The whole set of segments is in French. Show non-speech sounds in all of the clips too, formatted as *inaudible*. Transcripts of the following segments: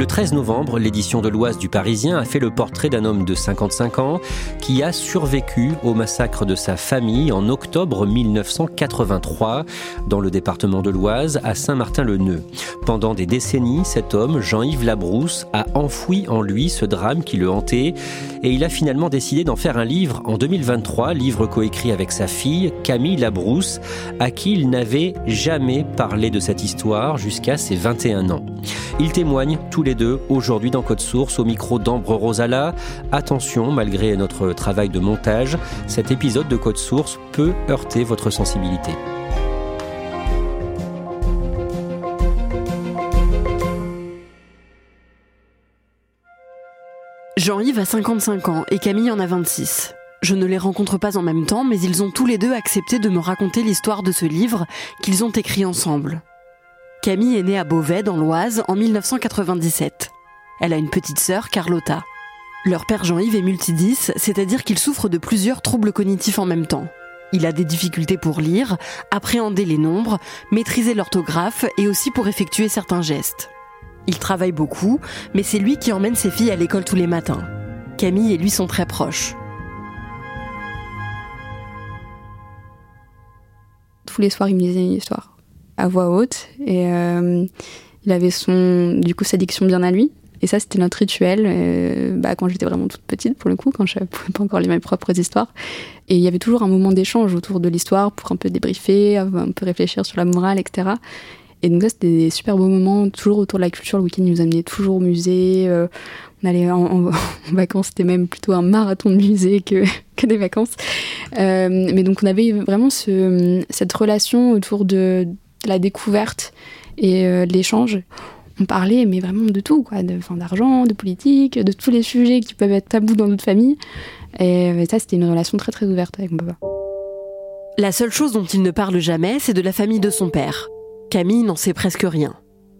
Le 13 novembre, l'édition de l'Oise du Parisien a fait le portrait d'un homme de 55 ans qui a survécu au massacre de sa famille en octobre 1983 dans le département de l'Oise à Saint-Martin-le-Neu. Pendant des décennies, cet homme, Jean-Yves Labrousse, a enfoui en lui ce drame qui le hantait et il a finalement décidé d'en faire un livre en 2023, livre coécrit avec sa fille, Camille Labrousse, à qui il n'avait jamais parlé de cette histoire jusqu'à ses 21 ans. Il témoigne tous les aujourd'hui dans Code Source au micro d'Ambre Rosala. Attention, malgré notre travail de montage, cet épisode de Code Source peut heurter votre sensibilité. Jean-Yves a 55 ans et Camille en a 26. Je ne les rencontre pas en même temps, mais ils ont tous les deux accepté de me raconter l'histoire de ce livre qu'ils ont écrit ensemble. Camille est née à Beauvais, dans l'Oise, en 1997. Elle a une petite sœur, Carlotta. Leur père Jean-Yves est multidis, c'est-à-dire qu'il souffre de plusieurs troubles cognitifs en même temps. Il a des difficultés pour lire, appréhender les nombres, maîtriser l'orthographe et aussi pour effectuer certains gestes. Il travaille beaucoup, mais c'est lui qui emmène ses filles à l'école tous les matins. Camille et lui sont très proches. Tous les soirs, il me disait une histoire à voix haute et euh, il avait son du coup sa diction bien à lui. Et ça c'était notre rituel euh, bah, quand j'étais vraiment toute petite pour le coup quand je *laughs* pouvais pas encore lire mes propres histoires. Et il y avait toujours un moment d'échange autour de l'histoire pour un peu débriefer un peu réfléchir sur la morale etc et donc ça c'était des super beaux moments toujours autour de la culture. Le week-end il nous amenait toujours au musée euh, on allait en, *laughs* vacances, c'était même plutôt un marathon de musée que, *laughs* que des vacances. Mais donc on avait vraiment ce, cette relation autour de, la découverte et euh, l'échange. On parlait, mais vraiment de tout, quoi, d'argent, de, politique, de tous les sujets qui peuvent être tabous dans notre famille. Et euh, ça, c'était une relation très très ouverte avec mon papa. La seule chose dont il ne parle jamais, c'est de la famille de son père. Camille n'en sait presque rien.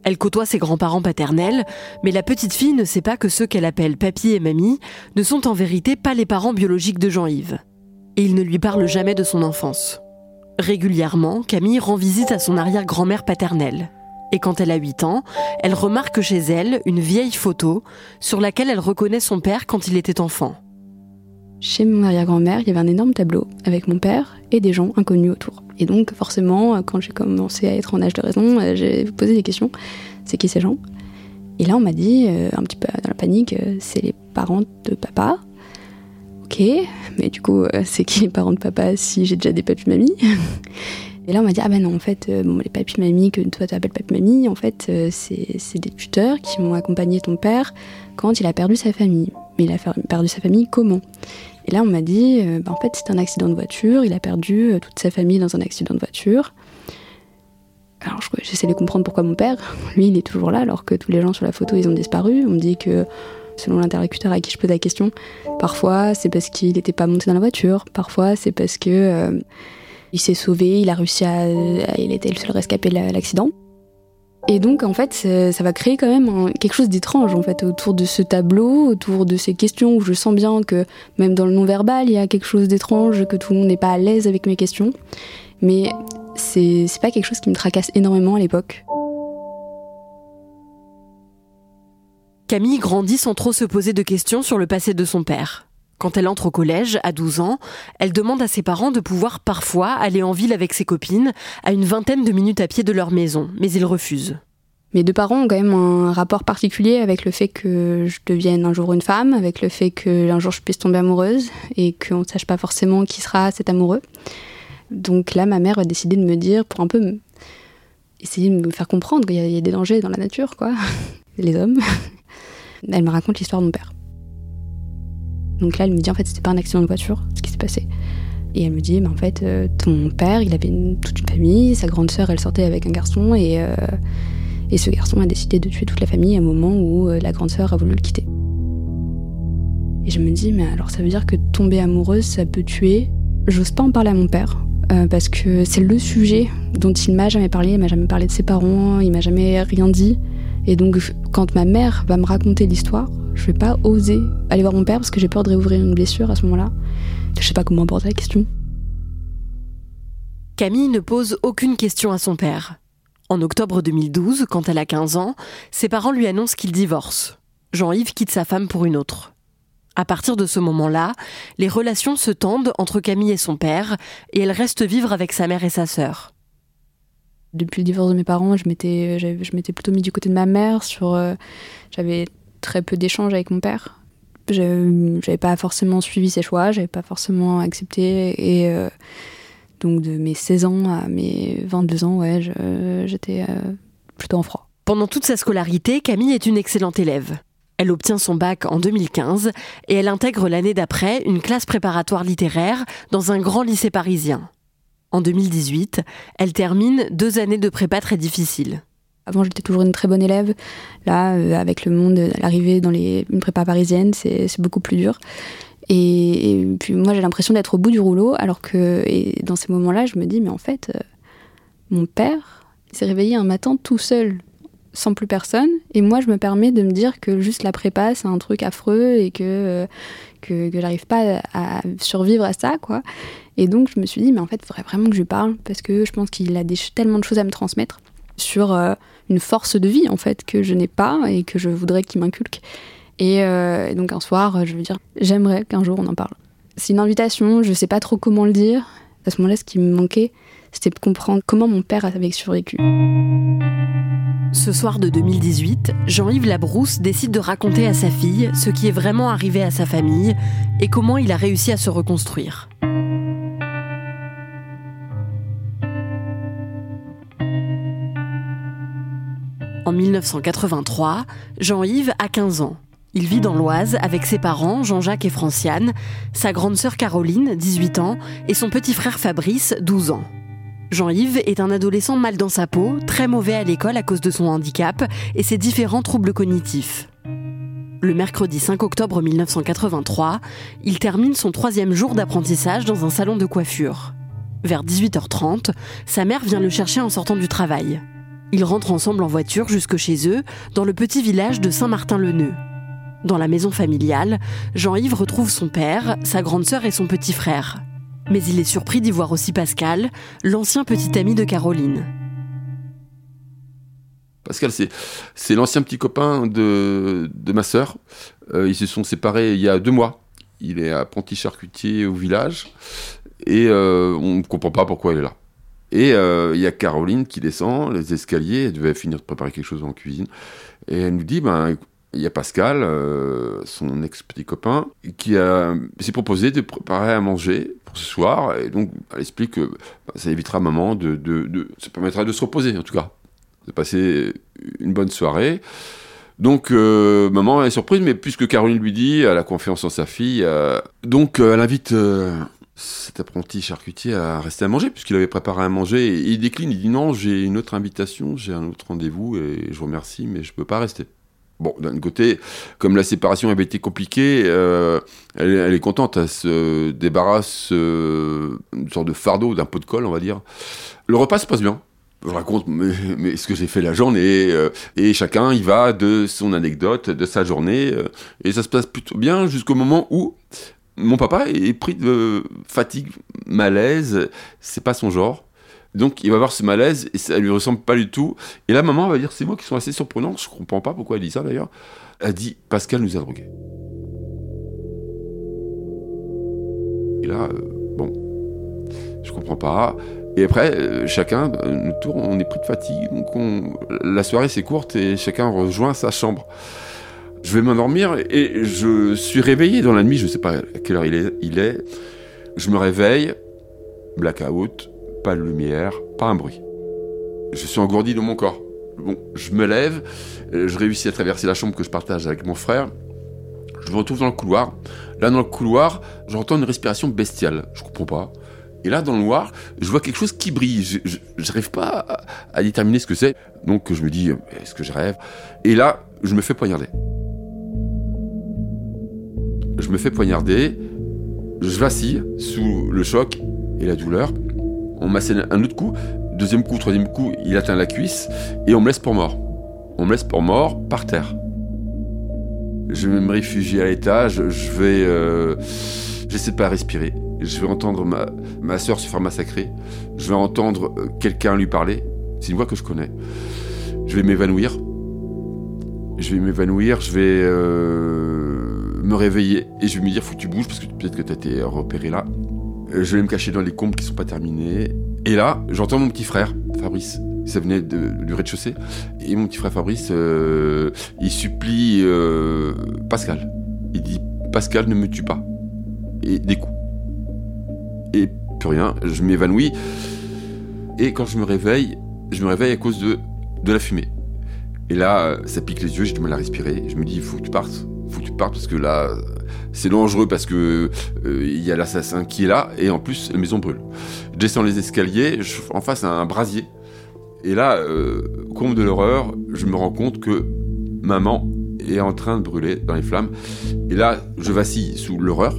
Elle côtoie ses grands-parents paternels, mais la petite fille ne sait pas que ceux qu'elle appelle papy et mamie ne sont en vérité pas les parents biologiques de Jean-Yves. Et il ne lui parle jamais de son enfance. Régulièrement, Camille rend visite à son arrière-grand-mère paternelle. Et quand elle a 8 ans, elle remarque chez elle une vieille photo sur laquelle elle reconnaît son père quand il était enfant. Chez mon arrière-grand-mère, il y avait un énorme tableau avec mon père et des gens inconnus autour. Et donc forcément, quand j'ai commencé à être en âge de raison, euh, j'ai posé des questions. C'est qui ces gens? Et là, on m'a dit, euh, un petit peu dans la panique, euh, c'est les parents de papa. Ok, mais du coup, euh, c'est qui les parents de papa si j'ai déjà des papis mamies *laughs* Et là, on m'a dit, ah ben non, en fait, euh, bon, les papis mamies que toi tu appelles papy mamie, en fait, euh, c'est des tuteurs qui vont accompagner ton père quand il a perdu sa famille. Mais il a perdu sa famille comment? Et là, on m'a dit, bah, en fait, c'est un accident de voiture, il a perdu toute sa famille dans un accident de voiture. Alors, j'essaie de comprendre pourquoi mon père, *laughs* lui, il est toujours là, alors que tous les gens sur la photo, ils ont disparu. On me dit que selon l'interlocuteur à qui je pose la question. Parfois, c'est parce qu'il n'était pas monté dans la voiture. Parfois, c'est parce que euh, il s'est sauvé, il a réussi à, il était le seul rescapé de l'accident. Et donc, en fait, ça va créer quand même quelque chose d'étrange, en fait, autour de ce tableau, autour de ces questions où je sens bien que même dans le non-verbal, il y a quelque chose d'étrange, que tout le monde n'est pas à l'aise avec mes questions. Mais c'est pas quelque chose qui me tracasse énormément à l'époque. Camille grandit sans trop se poser de questions sur le passé de son père. Quand elle entre au collège, à 12 ans, elle demande à ses parents de pouvoir parfois aller en ville avec ses copines, à une vingtaine de minutes à pied de leur maison, mais ils refusent. Mes deux parents ont quand même un rapport particulier avec le fait que je devienne un jour une femme, avec le fait qu'un jour je puisse tomber amoureuse et qu'on ne sache pas forcément qui sera cet amoureux. Donc là, ma mère a décidé de me dire, pour un peu essayer de me faire comprendre qu'il y, a des dangers dans la nature, quoi, *laughs* les hommes. Elle me raconte l'histoire de mon père. Donc là, elle me dit en fait, c'était pas un accident de voiture, ce qui s'est passé. Et elle me dit, mais en fait, euh, ton père, il avait toute une famille, sa grande sœur, elle sortait avec un garçon, et, euh, et ce garçon a décidé de tuer toute la famille à un moment où euh, la grande sœur a voulu le quitter. Et je me dis, mais alors ça veut dire que tomber amoureuse, ça peut tuer? J'ose pas en parler à mon père, parce que c'est le sujet dont il m'a jamais parlé, il m'a jamais parlé de ses parents, il m'a jamais rien dit. Et donc, quand ma mère va me raconter l'histoire, je vais pas oser aller voir mon père parce que j'ai peur de réouvrir une blessure à ce moment-là. Je sais pas comment aborder la question. Camille ne pose aucune question à son père. En octobre 2012, quand elle a 15 ans, ses parents lui annoncent qu'ils divorcent. Jean-Yves quitte sa femme pour une autre. À partir de ce moment-là, les relations se tendent entre Camille et son père, et elle reste vivre avec sa mère et sa sœur. Depuis le divorce de mes parents, je m'étais, je m'étais plutôt mis du côté de ma mère. Sur, euh, j'avais très peu d'échanges avec mon père. J'avais pas forcément suivi ses choix, j'avais pas forcément accepté. Et euh, donc de mes 16 ans à mes 22 ans, ouais, j'étais euh, plutôt en froid. Pendant toute sa scolarité, Camille est une excellente élève. Elle obtient son bac en 2015 et elle intègre l'année d'après une classe préparatoire littéraire dans un grand lycée parisien. En 2018, elle termine deux années de prépa très difficiles. Avant, j'étais toujours une très bonne élève. Là, euh, avec le monde, l'arrivée dans les, une prépa parisienne, c'est beaucoup plus dur. Et, puis moi, j'ai l'impression d'être au bout du rouleau, alors que et dans ces moments-là, je me dis, mais en fait, euh, mon père s'est réveillé un matin tout seul, sans plus personne, et moi, je me permets de me dire que juste la prépa, c'est un truc affreux et que, euh, que, que j'arrive pas à survivre à ça, quoi. Et donc, je me suis dit, mais en fait, il faudrait vraiment que je lui parle, parce que je pense qu'il a tellement de choses à me transmettre sur une force de vie en fait que je n'ai pas et que je voudrais qu'il m'inculque. Et, euh, donc un soir, je veux dire, j'aimerais qu'un jour on en parle. C'est une invitation, je sais pas trop comment le dire. À ce moment-là, ce qui me manquait, c'était de comprendre comment mon père avait survécu. Ce soir de 2018, Jean-Yves Labrousse décide de raconter à sa fille ce qui est vraiment arrivé à sa famille et comment il a réussi à se reconstruire. 1983, Jean-Yves a 15 ans. Il vit dans l'Oise avec ses parents, Jean-Jacques et Franciane, sa grande sœur Caroline, 18 ans, et son petit frère Fabrice, 12 ans. Jean-Yves est un adolescent mal dans sa peau, très mauvais à l'école à cause de son handicap et ses différents troubles cognitifs. Le mercredi 5 octobre 1983, il termine son troisième jour d'apprentissage dans un salon de coiffure. Vers 18h30, sa mère vient le chercher en sortant du travail. Ils rentrent ensemble en voiture jusque chez eux, dans le petit village de Saint-Martin-le-Neu. Dans la maison familiale, Jean-Yves retrouve son père, sa grande sœur et son petit frère. Mais il est surpris d'y voir aussi Pascal, l'ancien petit ami de Caroline. Pascal, c'est l'ancien petit copain de, ma sœur. Euh, ils se sont séparés il y a deux mois. Il est apprenti charcutier au village et euh, on ne comprend pas pourquoi il est là. Et euh, il y a Caroline qui descend les escaliers, elle devait finir de préparer quelque chose en cuisine, et elle nous dit, ben, il y a Pascal, euh, son ex-petit copain, qui s'est proposé de préparer à manger pour ce soir, et donc elle explique que ben, ça évitera maman de, de, ça permettra de se reposer en tout cas, de passer une bonne soirée. Donc euh, maman est surprise, mais puisque Caroline lui dit, elle a confiance en sa fille, donc elle invite cet apprenti charcutier a resté à manger, puisqu'il avait préparé à manger, et il décline, il dit non, j'ai une autre invitation, j'ai un autre rendez-vous, et je vous remercie, mais je ne peux pas rester. Bon, d'un côté, comme la séparation avait été compliquée, euh, elle, est contente, elle se débarrasse euh, une sorte de fardeau, d'un pot de colle, on va dire. Le repas se passe bien. Je raconte mais, ce que j'ai fait la journée, euh, et chacun y va de son anecdote, de sa journée, et ça se passe plutôt bien jusqu'au moment où mon papa est pris de fatigue, malaise, c'est pas son genre. Donc il va avoir ce malaise et ça lui ressemble pas du tout. Et là, maman va dire ces mots qui sont assez surprenants. Je comprends pas pourquoi elle dit ça d'ailleurs. a dit Pascal nous a drogués. Et là, euh, bon, je comprends pas. Et après, euh, chacun, euh, nous tour, on est pris de fatigue, donc on, la soirée c'est courte et chacun rejoint sa chambre. Je vais m'endormir et je suis réveillé dans la nuit, je sais pas à quelle heure il est. Il est. Je me réveille, blackout, pas de lumière, pas un bruit. Je suis engourdi dans mon corps. Bon, je me lève, je réussis à traverser la chambre que je partage avec mon frère. Je me retrouve dans le couloir. Là, dans le couloir, j'entends une respiration bestiale. Je comprends pas. Et là, dans le noir, je vois quelque chose qui brille. Je n'arrive pas à, à, déterminer ce que c'est. Donc, je me dis, est-ce que je rêve? Et là, je me fais poignarder. Je me fais poignarder. Je vacille sous le choc et la douleur. On m'assène un autre coup. Deuxième coup, troisième coup, il atteint la cuisse. Et on me laisse pour mort. On me laisse pour mort par terre. Je vais me réfugier à l'étage. Je vais... Euh, J'essaie de pas respirer je vais entendre ma, ma soeur se faire massacrer, je vais entendre euh, quelqu'un lui parler, c'est une voix que je connais. Je vais m'évanouir, je vais m'évanouir, je vais euh, me réveiller et je vais me dire faut que tu bouges parce que peut-être que tu as été repéré là. Euh, je vais me cacher dans les combes qui sont pas terminés. Et là, j'entends mon petit frère, Fabrice. Ça venait de, du rez-de-chaussée. Et mon petit frère Fabrice, il supplie Pascal. Il dit Pascal, ne me tue pas. Et des coups et plus rien, je m'évanouis. Et quand je me réveille, je me réveille à cause de, de la fumée. Et là, ça pique les yeux, j'ai du mal à respirer. Je me dis, il faut que tu partes. Faut que tu partes parce que là, c'est dangereux parce que euh, il y a l'assassin qui est là et en plus, la maison brûle. Descends les escaliers, je en face à un brasier. Et là, euh, comble de l'horreur, je me rends compte que maman est en train de brûler dans les flammes. Et là, je vacille sous l'horreur.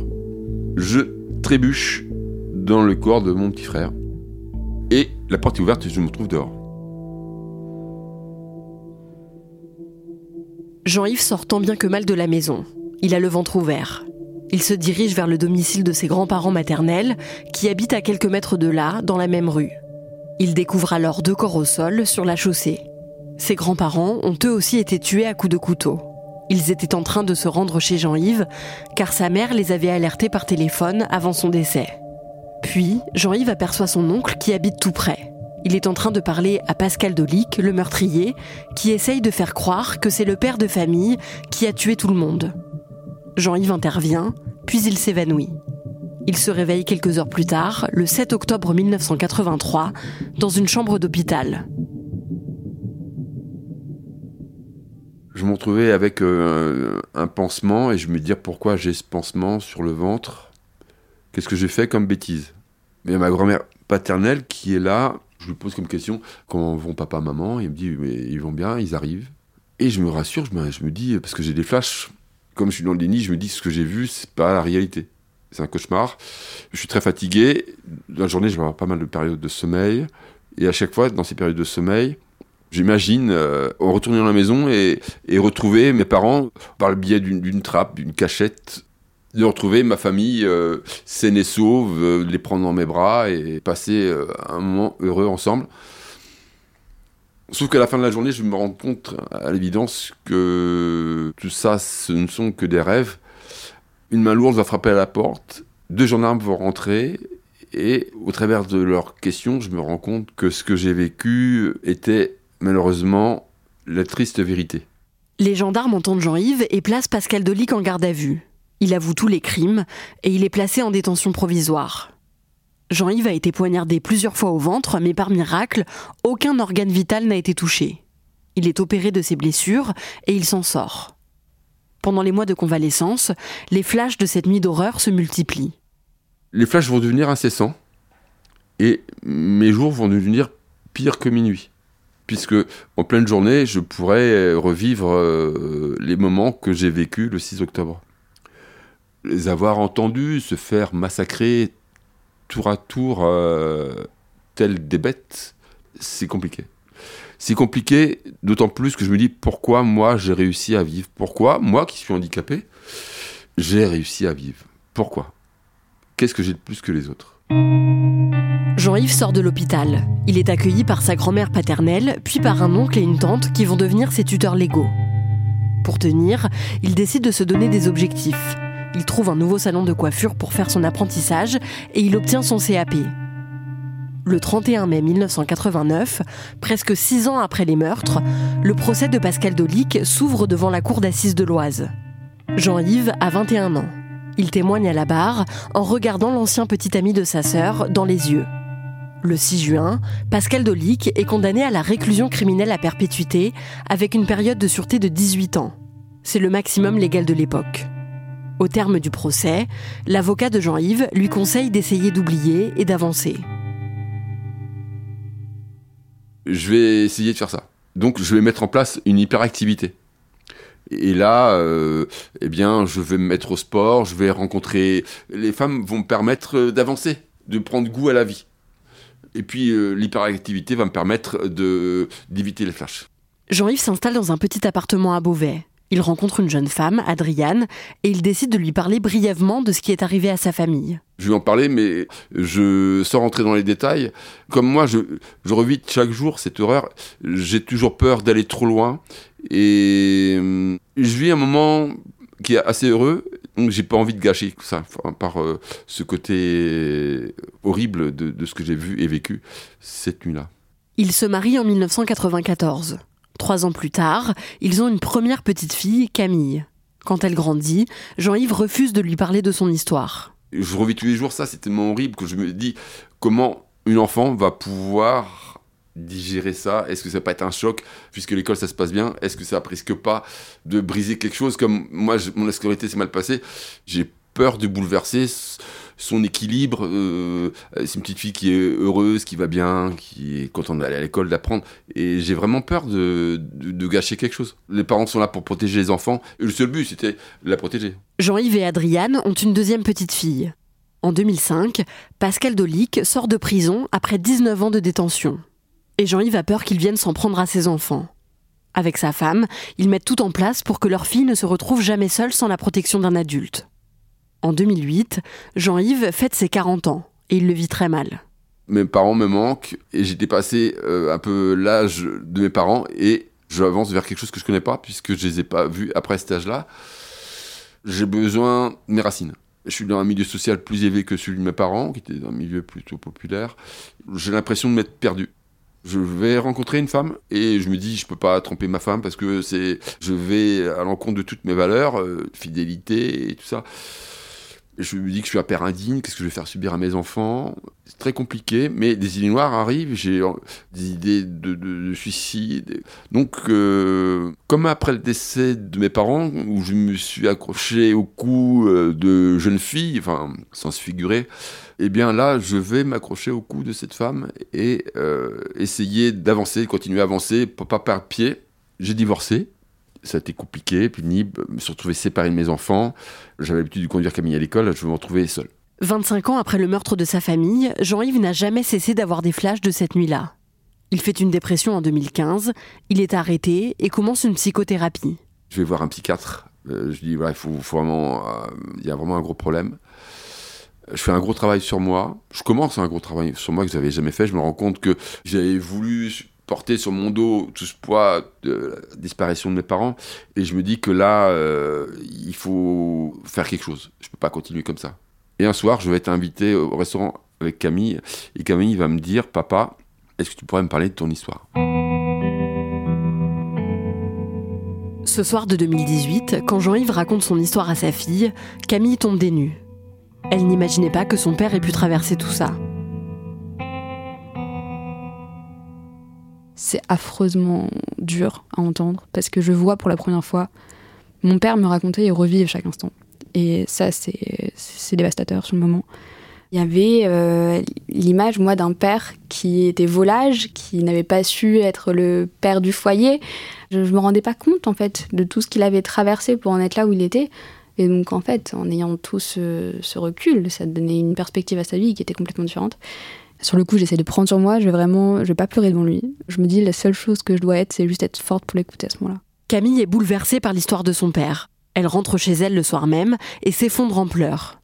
Je trébuche dans le corps de mon petit frère. Et la porte est ouverte et je me trouve dehors. Jean-Yves sort tant bien que mal de la maison. Il a le ventre ouvert. Il se dirige vers le domicile de ses grands-parents maternels, qui habitent à quelques mètres de là, dans la même rue. Il découvre alors deux corps au sol, sur la chaussée. Ses grands-parents ont eux aussi été tués à coups de couteau. Ils étaient en train de se rendre chez Jean-Yves, car sa mère les avait alertés par téléphone avant son décès. Puis, Jean-Yves aperçoit son oncle qui habite tout près. Il est en train de parler à Pascal Dolic, le meurtrier, qui essaye de faire croire que c'est le père de famille qui a tué tout le monde. Jean-Yves intervient, puis il s'évanouit. Il se réveille quelques heures plus tard, le 7 octobre 1983, dans une chambre d'hôpital. Je me retrouvais avec euh, un pansement et je me disais pourquoi j'ai ce pansement sur le ventre? Qu'est-ce que j'ai fait comme bêtise? Mais ma grand-mère paternelle qui est là, je lui pose comme question comment vont papa, maman Il me dit mais ils vont bien, ils arrivent. Et je me rassure, je me, je me dis parce que j'ai des flashs. Comme je suis dans le déni, je me dis ce que j'ai vu, c'est pas la réalité. C'est un cauchemar. Je suis très fatigué. La journée, je vais avoir pas mal de périodes de sommeil. Et à chaque fois, dans ces périodes de sommeil, j'imagine euh, retourner dans la maison et, et, retrouver mes parents par le biais d'une trappe, d'une cachette, de retrouver ma famille euh, saine et sauve, euh, les prendre dans mes bras et passer euh, un moment heureux ensemble. Sauf qu'à la fin de la journée, je me rends compte à l'évidence que tout ça, ce ne sont que des rêves. Une main lourde va frapper à la porte, deux gendarmes vont rentrer, et au travers de leurs questions, je me rends compte que ce que j'ai vécu était malheureusement la triste vérité. Les gendarmes entendent Jean-Yves et placent Pascal Dolic en garde à vue. Il avoue tous les crimes et il est placé en détention provisoire. Jean-Yves a été poignardé plusieurs fois au ventre, mais par miracle, aucun organe vital n'a été touché. Il est opéré de ses blessures et il s'en sort. Pendant les mois de convalescence, les flashs de cette nuit d'horreur se multiplient. Les flashs vont devenir incessants et mes jours vont devenir pires que minuit. Puisque en pleine journée, je pourrais revivre euh, les moments que j'ai vécus le 6 octobre les avoir entendus se faire massacrer tour à tour euh, des bêtes, c'est compliqué. C'est compliqué, d'autant plus que je me dis pourquoi moi j'ai réussi à vivre? Pourquoi moi qui suis handicapé, j'ai réussi à vivre? Pourquoi? Qu'est-ce que j'ai de plus que les autres? Jean-Yves sort de l'hôpital. Il est accueilli par sa grand-mère paternelle, puis par un oncle et une tante qui vont devenir ses tuteurs légaux. Pour tenir, il décide de se donner des objectifs. Il trouve un nouveau salon de coiffure pour faire son apprentissage et il obtient son CAP. Le 31 mai 1989, presque six ans après les meurtres, le procès de Pascal Dolic s'ouvre devant la cour d'assises de l'Oise. Jean-Yves a 21 ans. Il témoigne à la barre en regardant l'ancien petit ami de sa sœur dans les yeux. Le 6 juin, Pascal Dolic est condamné à la réclusion criminelle à perpétuité avec une période de sûreté de 18 ans. C'est le maximum légal de l'époque. Au terme du procès, l'avocat de Jean-Yves lui conseille d'essayer d'oublier et d'avancer. Je vais essayer de faire ça. Donc je vais mettre en place une hyperactivité. Et là, euh, eh bien, je vais me mettre au sport, je vais rencontrer. Les femmes vont me permettre d'avancer, de prendre goût à la vie. Et puis euh, l'hyperactivité va me permettre de d'éviter les flashs. Jean-Yves s'installe dans un petit appartement à Beauvais. Il rencontre une jeune femme, Adriane, et il décide de lui parler brièvement de ce qui est arrivé à sa famille. Je vais en parler, mais je, sans rentrer dans les détails, comme moi, je, je revis chaque jour cette horreur, j'ai toujours peur d'aller trop loin, et euh, je vis un moment qui est assez heureux, donc j'ai pas envie de gâcher ça par euh, ce côté horrible de, de ce que j'ai vu et vécu cette nuit-là. Il se marie en 1994. Trois ans plus tard, ils ont une première petite fille, Camille. Quand elle grandit, Jean-Yves refuse de lui parler de son histoire. Je revis tous les jours ça, c'est tellement horrible que je me dis comment une enfant va pouvoir digérer ça? Est-ce que ça va pas être un choc puisque l'école ça se passe bien? Est-ce que ça risque pas de briser quelque chose? Comme moi mon scolarité s'est mal passée J'ai peur de bouleverser son équilibre. Euh, c'est une petite fille qui est heureuse, qui va bien, qui est contente d'aller à l'école, d'apprendre. Et j'ai vraiment peur de, de, gâcher quelque chose. Les parents sont là pour protéger les enfants. Et le seul but, c'était la protéger. Jean-Yves et Adriane ont une deuxième petite fille. En 2005, Pascal Dolic sort de prison après 19 ans de détention. Et Jean-Yves a peur qu'il vienne s'en prendre à ses enfants. Avec sa femme, ils mettent tout en place pour que leur fille ne se retrouve jamais seule sans la protection d'un adulte. En 2008, Jean-Yves fête ses 40 ans et il le vit très mal. Mes parents me manquent et j'ai dépassé euh, un peu l'âge de mes parents et j'avance vers quelque chose que je connais pas puisque je les ai pas vus après cet âge-là. J'ai besoin de mes racines. Je suis dans un milieu social plus élevé que celui de mes parents, qui était dans un milieu plutôt populaire. J'ai l'impression de m'être perdu. Je vais rencontrer une femme et je me dis je peux pas tromper ma femme parce que c'est je vais à l'encontre de toutes mes valeurs, euh, fidélité et tout ça je me dis que je suis un père indigne, qu'est-ce que je vais faire subir à mes enfants? C'est très compliqué, mais des idées noires arrivent, j'ai des idées de, suicide. Donc, euh, comme après le décès de mes parents, où je me suis accroché au cou euh, de jeune fille, enfin, sans se figurer, eh bien là, je vais m'accrocher au cou de cette femme et euh, essayer d'avancer, continuer à avancer, pas par pied. J'ai divorcé, ça a été compliqué, pénible, me suis retrouvé séparé de mes enfants. J'avais l'habitude de conduire Camille à l'école, je me retrouvais seul. 25 ans après le meurtre de sa famille, Jean-Yves n'a jamais cessé d'avoir des flashs de cette nuit-là. Il fait une dépression en 2015, il est arrêté et commence une psychothérapie. Je vais voir un psychiatre. Euh, je dis, voilà, il faut, vraiment. Euh, il y a vraiment un gros problème. Je fais un gros travail sur moi. Je commence un gros travail sur moi que je n'avais jamais fait. Je me rends compte que j'avais voulu porter sur mon dos tout ce poids de la disparition de mes parents. Et je me dis que là, euh, il faut faire quelque chose. Je ne peux pas continuer comme ça. Et un soir, je vais être invité au restaurant avec Camille. Et Camille va me dire, papa, est-ce que tu pourrais me parler de ton histoire? Ce soir de 2018, quand Jean-Yves raconte son histoire à sa fille, Camille tombe des nues. Elle n'imaginait pas que son père ait pu traverser tout ça. C'est affreusement dur à entendre parce que je vois pour la première fois mon père me raconter et revivre chaque instant. Et ça, c'est dévastateur sur le moment. Il y avait euh, l'image, moi, d'un père qui était volage, qui n'avait pas su être le père du foyer. Je, ne me rendais pas compte, en fait, de tout ce qu'il avait traversé pour en être là où il était. Et donc, en fait, en ayant tout ce, ce recul, ça donnait une perspective à sa vie qui était complètement différente. Sur le coup, j'essaie de prendre sur moi, je vais vraiment, je vais pas pleurer devant lui. Je me dis, la seule chose que je dois être, c'est juste être forte pour l'écouter à ce moment-là. Camille est bouleversée par l'histoire de son père. Elle rentre chez elle le soir même et s'effondre en pleurs.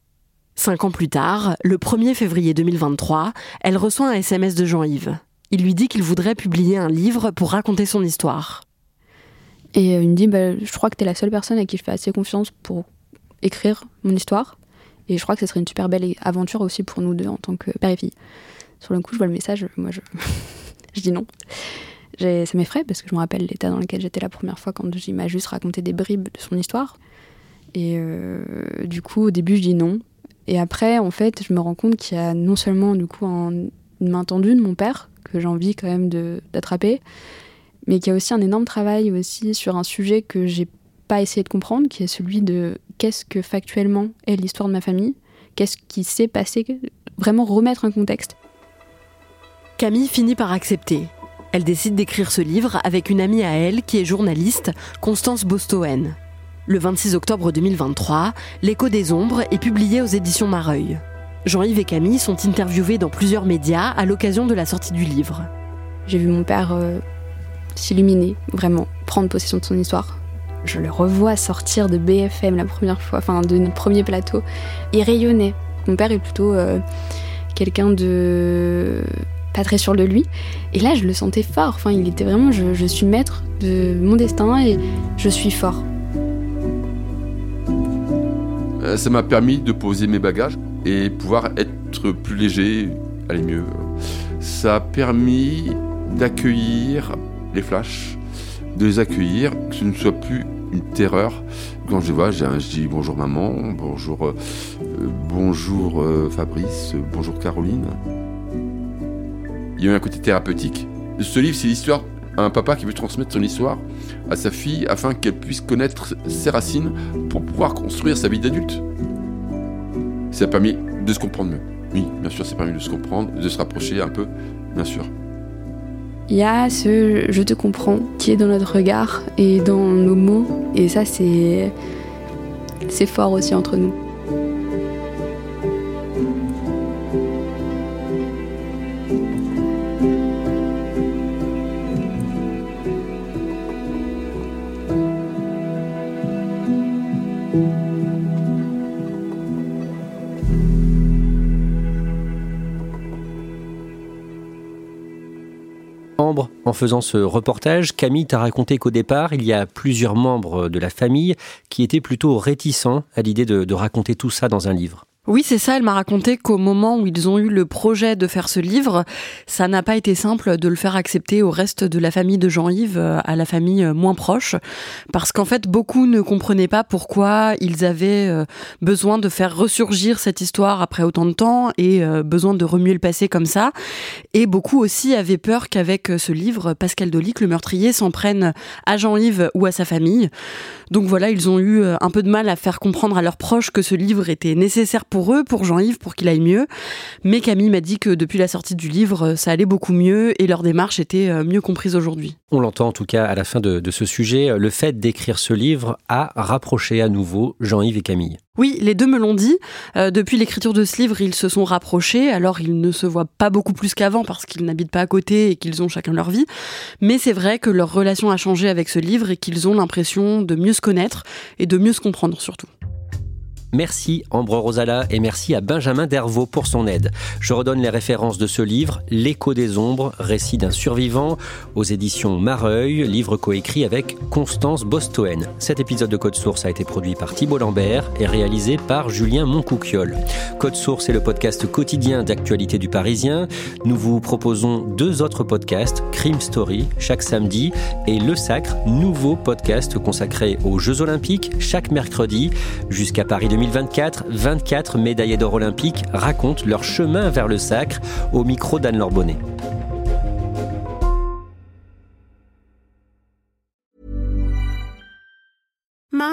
Cinq ans plus tard, le 1er février 2023, elle reçoit un SMS de Jean-Yves. Il lui dit qu'il voudrait publier un livre pour raconter son histoire. Et il me dit bah, Je crois que tu es la seule personne à qui je fais assez confiance pour écrire mon histoire. Et je crois que ce serait une super belle aventure aussi pour nous deux en tant que père et fille. Sur le coup, je vois le message, moi je, *laughs* je dis non. Ça m'effraie parce que je me rappelle l'état dans lequel j'étais la première fois quand il m'a juste raconté des bribes de son histoire. Et euh, du coup, au début, je dis non. Et après, en fait, je me rends compte qu'il y a non seulement du coup une main tendue de mon père que j'ai envie quand même d'attraper, mais qu'il y a aussi un énorme travail aussi sur un sujet que j'ai pas essayé de comprendre, qui est celui de qu'est-ce que factuellement est l'histoire de ma famille, qu'est-ce qui s'est passé, vraiment remettre un contexte. Camille finit par accepter. Elle décide d'écrire ce livre avec une amie à elle qui est journaliste, Constance Bostoen. Le 26 octobre 2023, L'écho des ombres est publié aux éditions Mareuil. Jean-Yves et Camille sont interviewés dans plusieurs médias à l'occasion de la sortie du livre. J'ai vu mon père euh, s'illuminer, vraiment, prendre possession de son histoire. Je le revois sortir de BFM la première fois, enfin de notre premier plateau, et rayonner. Mon père est plutôt euh, quelqu'un de très sûr de lui. Et là, je le sentais fort. Enfin, il était vraiment, je, suis maître de mon destin et je suis fort. Euh, ça m'a permis de poser mes bagages et pouvoir être plus léger, aller mieux. Ça a permis d'accueillir les flashs, de les accueillir, que ce ne soit plus une terreur. Quand je vois, je dis bonjour maman, bonjour, euh, bonjour euh, Fabrice, bonjour Caroline il y a eu un côté thérapeutique. Ce livre, c'est l'histoire d'un papa qui veut transmettre son histoire à sa fille afin qu'elle puisse connaître ses racines pour pouvoir construire sa vie d'adulte. Ça a permis de se comprendre mieux. Oui, bien sûr, ça a permis de se comprendre, de se rapprocher un peu, bien sûr. Il y a ce je te comprends qui est dans notre regard et dans nos mots, et ça, c'est, c'est fort aussi entre nous. En faisant ce reportage, Camille t'a raconté qu'au départ, il y a plusieurs membres de la famille qui étaient plutôt réticents à l'idée de, raconter tout ça dans un livre. Oui, c'est ça. Elle m'a raconté qu'au moment où ils ont eu le projet de faire ce livre, ça n'a pas été simple de le faire accepter au reste de la famille de Jean-Yves, euh, à la famille euh, moins proche, parce qu'en fait, beaucoup ne comprenaient pas pourquoi ils avaient euh, besoin de faire ressurgir cette histoire après autant de temps et besoin de remuer le passé comme ça. Et beaucoup aussi avaient peur qu'avec ce livre, Pascal Dolic, le meurtrier, s'en prenne à Jean-Yves ou à sa famille. Donc voilà, ils ont eu un peu de mal à faire comprendre à leurs proches que ce livre était nécessaire pour pour eux, pour Jean-Yves, pour qu'il aille mieux. Mais Camille m'a dit que depuis la sortie du livre, ça allait beaucoup mieux et leur démarche était euh, mieux comprise aujourd'hui. On l'entend en tout cas à la fin de, de ce sujet, le fait d'écrire ce livre a rapproché à nouveau Jean-Yves et Camille. Oui, les deux me l'ont dit. Euh, depuis l'écriture de ce livre, ils se sont rapprochés. Alors, ils ne se voient pas beaucoup plus qu'avant parce qu'ils n'habitent pas à côté et qu'ils ont chacun leur vie. Mais c'est vrai que leur relation a changé avec ce livre et qu'ils ont l'impression de mieux se connaître et de mieux se comprendre surtout. Merci Ambre Rosala et merci à Benjamin Dervaux pour son aide. Je redonne les références de ce livre, L'écho des ombres, récit d'un survivant, aux éditions Mareuil, livre coécrit avec Constance Bostoen. Cet épisode de Code Source a été produit par Thibault Lambert et réalisé par Julien Moncouquiol. Code Source est le podcast quotidien d'actualité du Parisien. Nous vous proposons deux autres podcasts, Crime Story chaque samedi et Le Sacre, nouveau podcast consacré aux Jeux Olympiques chaque mercredi jusqu'à Paris 2024, 24 médaillés d'or olympiques racontent leur chemin vers le sacre au micro d'Anne-Laure Bonnet.